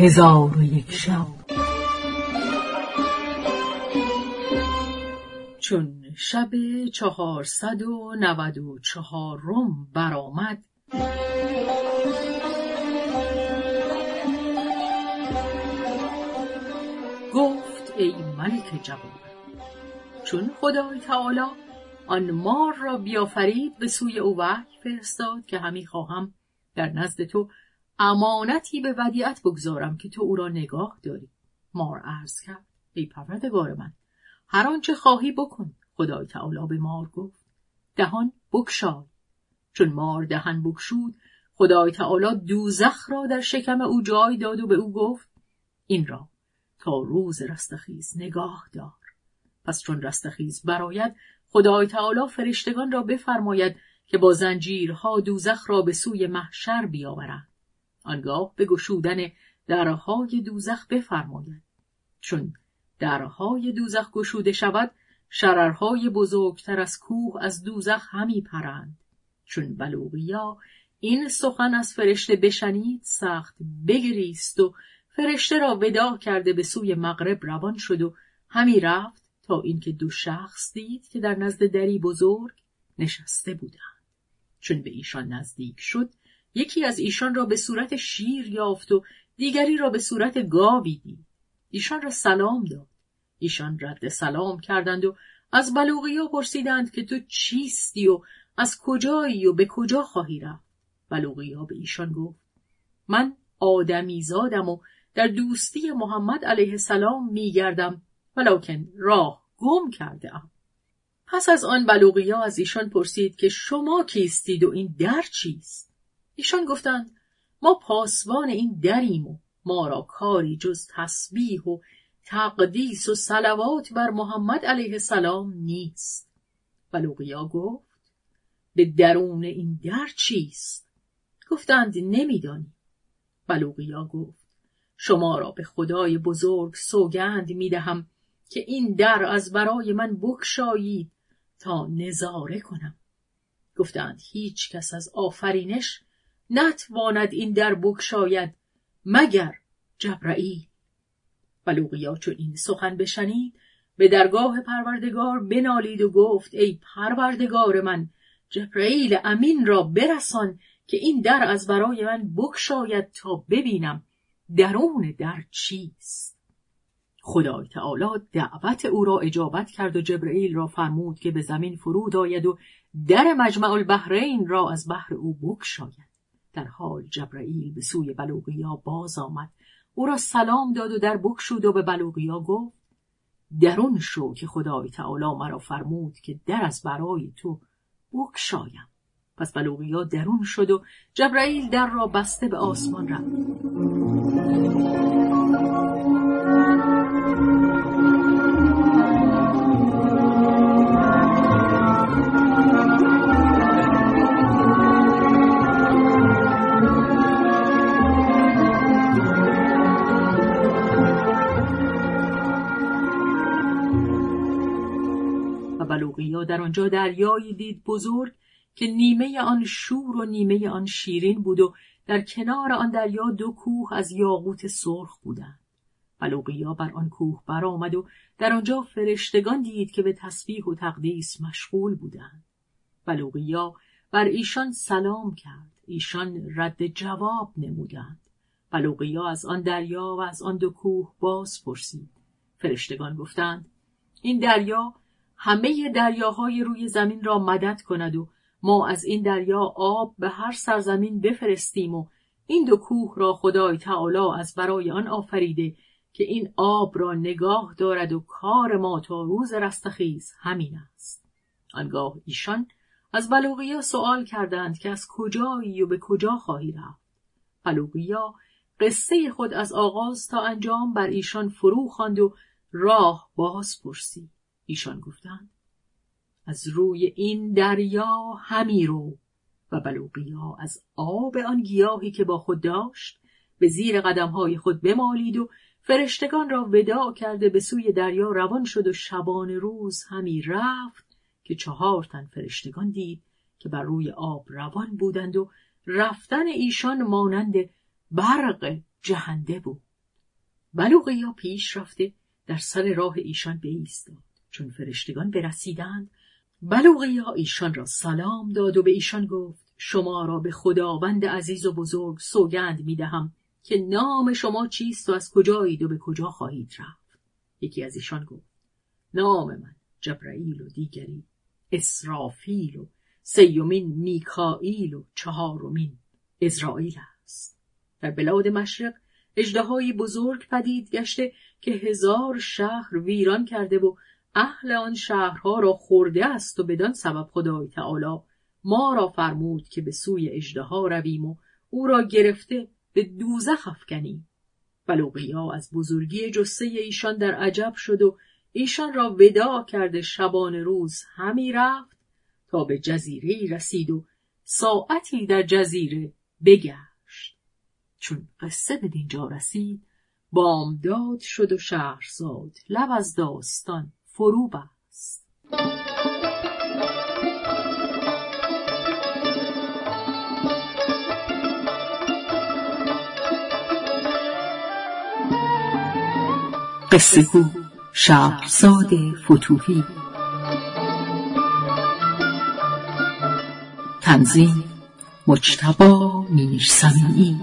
هزار و یک شب. چون شب چهارصد و نود و چهارم برآمد گفت ای ملک جوان چون خدای تعالی آن مار را بیافرید به سوی او وحی فرستاد که همی خواهم در نزد تو امانتی به ودیعت بگذارم که تو او را نگاه داری. مار عرض کرد. ای پروردگار من هر آنچه خواهی بکن. خدای تعالی به مار گفت. دهان بکشای چون مار دهن بکشود خدای تعالی دوزخ را در شکم او جای داد و به او گفت این را تا روز رستخیز نگاه دار. پس چون رستخیز براید خدای تعالی فرشتگان را بفرماید که با زنجیرها دوزخ را به سوی محشر بیاورند. آنگاه به گشودن درهای دوزخ بفرماید چون درهای دوزخ گشوده شود شررهای بزرگتر از کوه از دوزخ همی پرند. چون بلوغیا این سخن از فرشته بشنید سخت بگریست و فرشته را ودا کرده به سوی مغرب روان شد و همی رفت تا اینکه دو شخص دید که در نزد دری بزرگ نشسته بودند. چون به ایشان نزدیک شد یکی از ایشان را به صورت شیر یافت و دیگری را به صورت گاوی دید ایشان را سلام داد ایشان رد سلام کردند و از بلوغیا پرسیدند که تو چیستی و از کجایی و به کجا خواهی رفت بلوغیا به ایشان گفت من آدمی زادم و در دوستی محمد علیه السلام میگردم ولکن راه گم کرده ام. پس از آن بلوغیا از ایشان پرسید که شما کیستید و این در چیست؟ ایشان گفتند ما پاسبان این دریم و ما را کاری جز تسبیح و تقدیس و سلوات بر محمد علیه السلام نیست. بلوغیا گفت به درون این در چیست؟ گفتند نمیدانی. بلوغیا گفت شما را به خدای بزرگ سوگند می‌دهم که این در از برای من بکشایید تا نظاره کنم گفتند هیچ کس از آفرینش نتواند این در بکشاید مگر جبرئیل؟ بلوغیا چون این سخن بشنید به درگاه پروردگار بنالید و گفت ای پروردگار من جبرئیل امین را برسان که این در از برای من بکشاید تا ببینم درون در چیست. خدای تعالی دعوت او را اجابت کرد و جبرئیل را فرمود که به زمین فرود آید و در مجمع البحرین را از بحر او بکشاید در حال جبرئیل به سوی بلوغیا باز آمد. او را سلام داد و در بکشود و به بلوغیا گفت درون شو که خدای تعالی مرا فرمود که در از برای تو بکشایم. پس بلوغیا درون شد و جبرئیل در را بسته به آسمان رفت. بلوغیا در آنجا دریایی دید بزرگ که نیمه آن شور و نیمه آن شیرین بود و در کنار آن دریا دو کوه از یاقوت سرخ بودند. بلوغیا بر آن کوه برآمد و در آنجا فرشتگان دید که به تسبیح و تقدیس مشغول بودند. بلوغیا بر ایشان سلام کرد. ایشان رد جواب نمودند. بلوغیا از آن دریا و از آن دو کوه باز پرسید. فرشتگان گفتند این دریا همه دریاهای روی زمین را مدد کند و ما از این دریا آب به هر سرزمین بفرستیم و این دو کوه را خدای تعالی از برای آن آفریده که این آب را نگاه دارد و کار ما تا روز رستخیز همین است. آنگاه ایشان از بلوغیا سوال کردند که از کجایی و به کجا خواهی رفت. بلوغیا قصه خود از آغاز تا انجام بر ایشان فرو خواند و راه باز پرسید. ایشان گفتند از روی این دریا همی رو و بلوغیا از آب آن گیاهی که با خود داشت به زیر قدمهای خود بمالید و فرشتگان را ودا کرده به سوی دریا روان شد و شبان روز همی رفت که چهار تن فرشتگان دید که بر روی آب روان بودند و رفتن ایشان مانند برق جهنده بود. بلوغیا پیش رفته در سر راه ایشان بایستاد. چون فرشتگان برسیدند بلوغیا ایشان را سلام داد و به ایشان گفت شما را به خداوند عزیز و بزرگ سوگند می دهم که نام شما چیست و از کجایید و به کجا خواهید رفت. یکی از ایشان گفت نام من جبرائیل و دیگری اسرافیل و سیومین میکائیل و چهارمین ازرائیل است. در بلاد مشرق اجدهای بزرگ پدید گشته که هزار شهر ویران کرده و اهل آن شهرها را خورده است و بدان سبب خدای تعالی ما را فرمود که به سوی اجدها رویم و او را گرفته به دوزخ افکنیم. بلوغیا از بزرگی جسه ایشان در عجب شد و ایشان را ودا کرده شبان روز همی رفت تا به جزیره رسید و ساعتی در جزیره بگشت. چون قصه به دینجا رسید بامداد شد و شهرزاد لب از داستان فرو بست. قصه گو شهرزاد فتوحی تنظیم مجتبا میرسمی